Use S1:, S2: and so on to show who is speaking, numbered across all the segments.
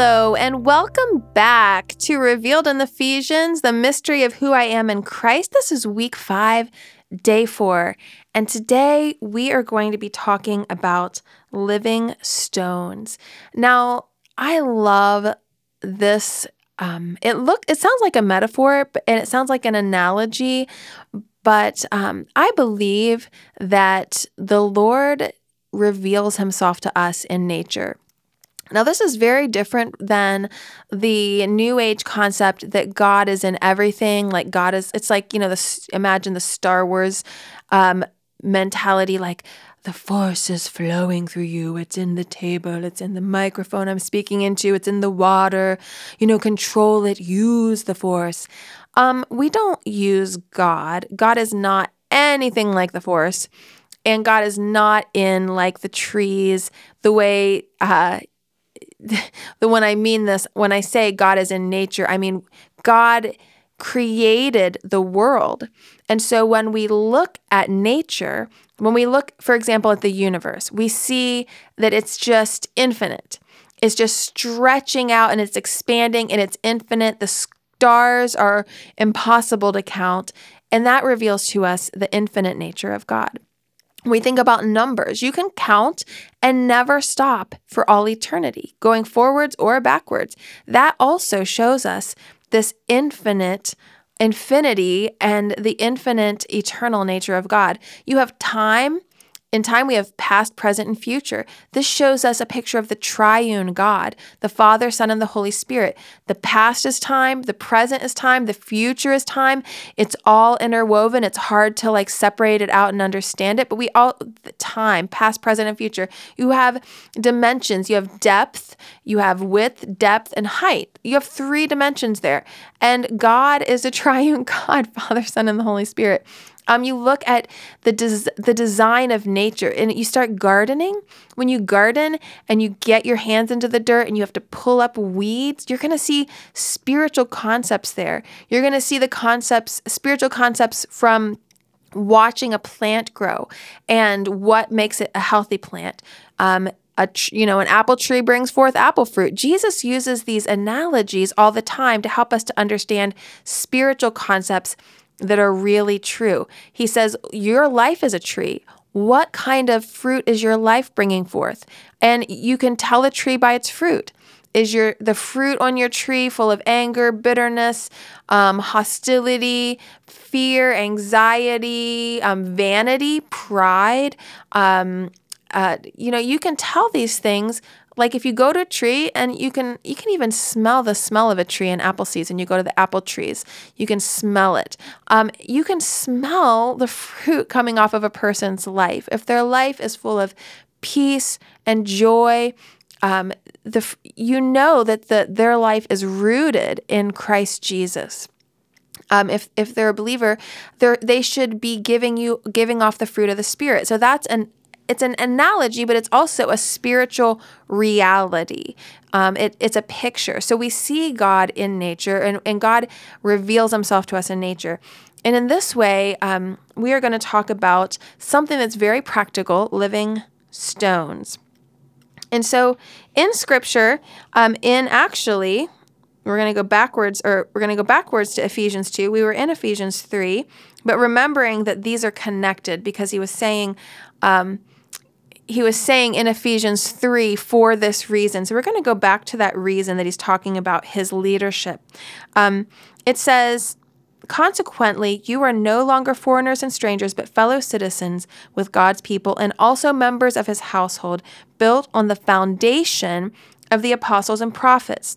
S1: Hello, and welcome back to Revealed in Ephesians, the mystery of who I am in Christ. This is week five, day four. And today we are going to be talking about living stones. Now, I love this. Um, it look it sounds like a metaphor and it sounds like an analogy, but um, I believe that the Lord reveals himself to us in nature. Now, this is very different than the new age concept that God is in everything. Like, God is, it's like, you know, the, imagine the Star Wars um, mentality, like, the force is flowing through you. It's in the table, it's in the microphone I'm speaking into, it's in the water. You know, control it, use the force. Um, we don't use God. God is not anything like the force. And God is not in like the trees, the way uh, the when I mean this, when I say God is in nature, I mean God created the world. And so when we look at nature, when we look, for example, at the universe, we see that it's just infinite. It's just stretching out and it's expanding and it's infinite. The stars are impossible to count. And that reveals to us the infinite nature of God we think about numbers, you can count and never stop for all eternity, going forwards or backwards. That also shows us this infinite infinity and the infinite eternal nature of God. You have time in time, we have past, present, and future. This shows us a picture of the triune God, the Father, Son, and the Holy Spirit. The past is time, the present is time, the future is time. It's all interwoven. It's hard to like separate it out and understand it, but we all, the time, past, present, and future. You have dimensions. You have depth, you have width, depth, and height. You have three dimensions there. And God is a triune God, Father, Son, and the Holy Spirit. Um, you look at the des- the design of nature, and you start gardening. When you garden and you get your hands into the dirt, and you have to pull up weeds, you're going to see spiritual concepts there. You're going to see the concepts, spiritual concepts from watching a plant grow and what makes it a healthy plant. Um, a you know an apple tree brings forth apple fruit jesus uses these analogies all the time to help us to understand spiritual concepts that are really true. He says, Your life is a tree. What kind of fruit is your life bringing forth? And you can tell a tree by its fruit. Is your the fruit on your tree full of anger, bitterness, um, hostility, fear, anxiety, um, vanity, pride? Um, uh, you know, you can tell these things like if you go to a tree and you can you can even smell the smell of a tree in apple season. You go to the apple trees, you can smell it. Um, you can smell the fruit coming off of a person's life. If their life is full of peace and joy, um, the you know that the their life is rooted in Christ Jesus. Um, if if they're a believer, they they should be giving you giving off the fruit of the spirit. So that's an it's an analogy, but it's also a spiritual reality. Um, it, it's a picture. So we see God in nature, and, and God reveals himself to us in nature. And in this way, um, we are going to talk about something that's very practical living stones. And so in scripture, um, in actually, we're going to go backwards, or we're going to go backwards to Ephesians 2. We were in Ephesians 3, but remembering that these are connected because he was saying, um, he was saying in Ephesians 3 for this reason. So we're going to go back to that reason that he's talking about his leadership. Um, it says, Consequently, you are no longer foreigners and strangers, but fellow citizens with God's people and also members of his household, built on the foundation of the apostles and prophets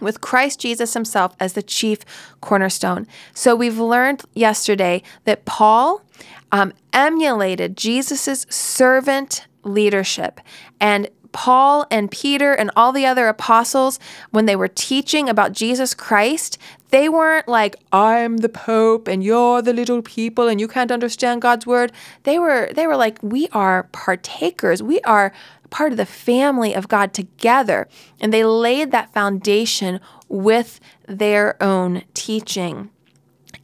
S1: with Christ Jesus himself as the chief cornerstone. So we've learned yesterday that Paul um, emulated Jesus' servant leadership. And Paul and Peter and all the other apostles, when they were teaching about Jesus Christ, they weren't like, I'm the Pope and you're the little people and you can't understand God's word. They were they were like, we are partakers. We are part of the family of God together. And they laid that foundation with their own teaching.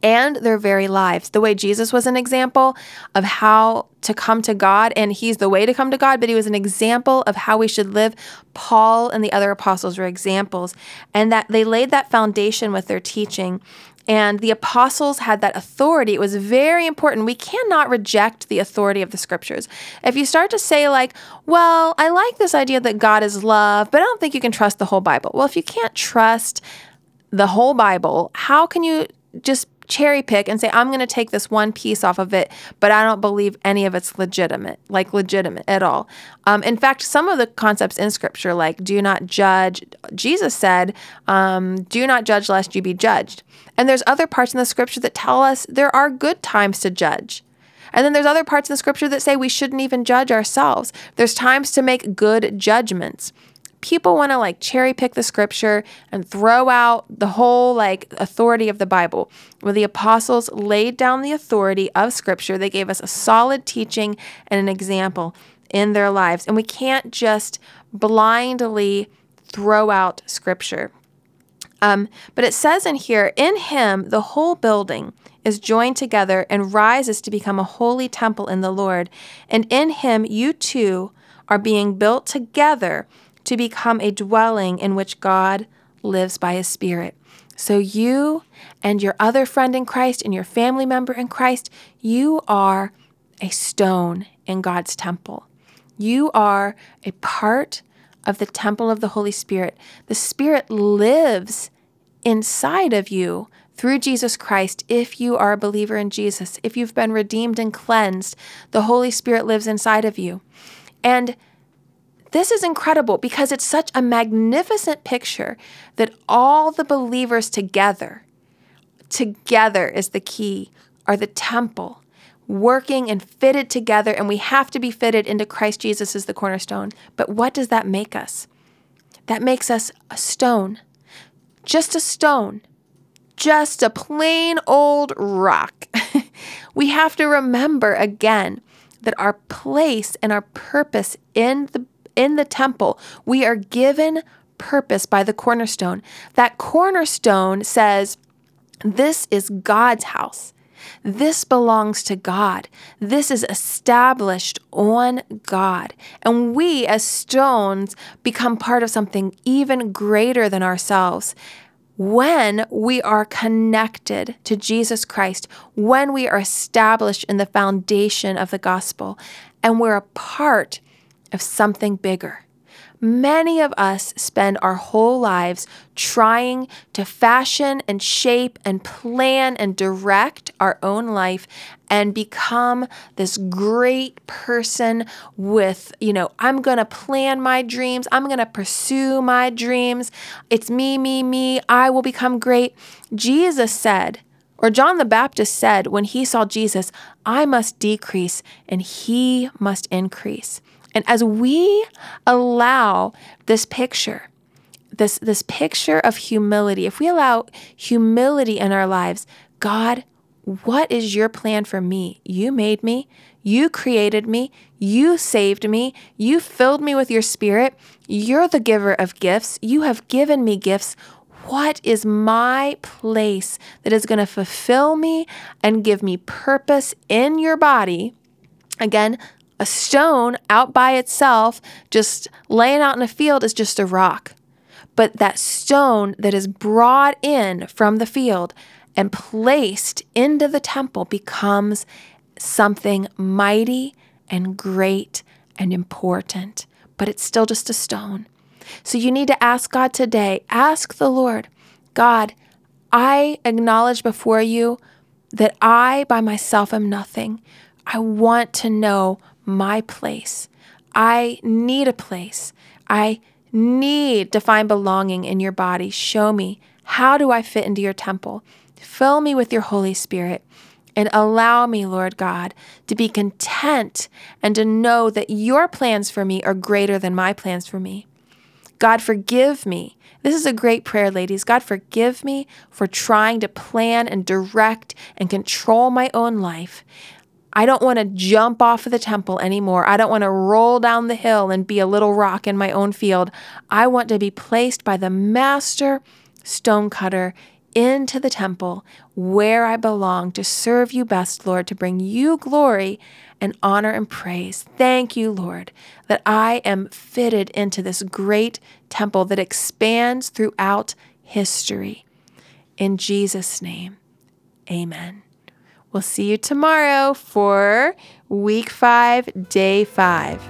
S1: And their very lives. The way Jesus was an example of how to come to God, and he's the way to come to God, but he was an example of how we should live. Paul and the other apostles were examples, and that they laid that foundation with their teaching. And the apostles had that authority. It was very important. We cannot reject the authority of the scriptures. If you start to say, like, well, I like this idea that God is love, but I don't think you can trust the whole Bible. Well, if you can't trust the whole Bible, how can you just cherry pick and say, I'm going to take this one piece off of it, but I don't believe any of it's legitimate, like legitimate at all. Um, in fact, some of the concepts in scripture, like do not judge, Jesus said, um, do not judge lest you be judged. And there's other parts in the scripture that tell us there are good times to judge. And then there's other parts in the scripture that say we shouldn't even judge ourselves. There's times to make good judgments people want to like cherry pick the scripture and throw out the whole like authority of the Bible. Where the apostles laid down the authority of scripture, they gave us a solid teaching and an example in their lives. And we can't just blindly throw out scripture. Um, but it says in here, in him, the whole building is joined together and rises to become a holy temple in the Lord. And in him, you too are being built together to become a dwelling in which God lives by his Spirit. So, you and your other friend in Christ and your family member in Christ, you are a stone in God's temple. You are a part of the temple of the Holy Spirit. The Spirit lives inside of you through Jesus Christ if you are a believer in Jesus. If you've been redeemed and cleansed, the Holy Spirit lives inside of you. And this is incredible because it's such a magnificent picture that all the believers together, together is the key, are the temple, working and fitted together, and we have to be fitted into Christ Jesus as the cornerstone. But what does that make us? That makes us a stone, just a stone, just a plain old rock. we have to remember again that our place and our purpose in the in the temple, we are given purpose by the cornerstone. That cornerstone says, This is God's house. This belongs to God. This is established on God. And we, as stones, become part of something even greater than ourselves. When we are connected to Jesus Christ, when we are established in the foundation of the gospel, and we're a part of something bigger. Many of us spend our whole lives trying to fashion and shape and plan and direct our own life and become this great person with, you know, I'm going to plan my dreams, I'm going to pursue my dreams. It's me, me, me. I will become great. Jesus said, or John the Baptist said when he saw Jesus, I must decrease and he must increase. And as we allow this picture, this, this picture of humility, if we allow humility in our lives, God, what is your plan for me? You made me. You created me. You saved me. You filled me with your spirit. You're the giver of gifts. You have given me gifts. What is my place that is going to fulfill me and give me purpose in your body? Again, a stone out by itself, just laying out in a field, is just a rock. But that stone that is brought in from the field and placed into the temple becomes something mighty and great and important. But it's still just a stone. So you need to ask God today, ask the Lord, God, I acknowledge before you that I by myself am nothing. I want to know my place. I need a place. I need to find belonging in your body. Show me how do I fit into your temple? Fill me with your Holy Spirit and allow me, Lord God, to be content and to know that your plans for me are greater than my plans for me. God, forgive me. This is a great prayer, ladies. God, forgive me for trying to plan and direct and control my own life. I don't want to jump off of the temple anymore. I don't want to roll down the hill and be a little rock in my own field. I want to be placed by the master stonecutter into the temple where I belong to serve you best, Lord, to bring you glory and honor and praise. Thank you, Lord, that I am fitted into this great temple that expands throughout history. In Jesus' name, amen. We'll see you tomorrow for week five, day five.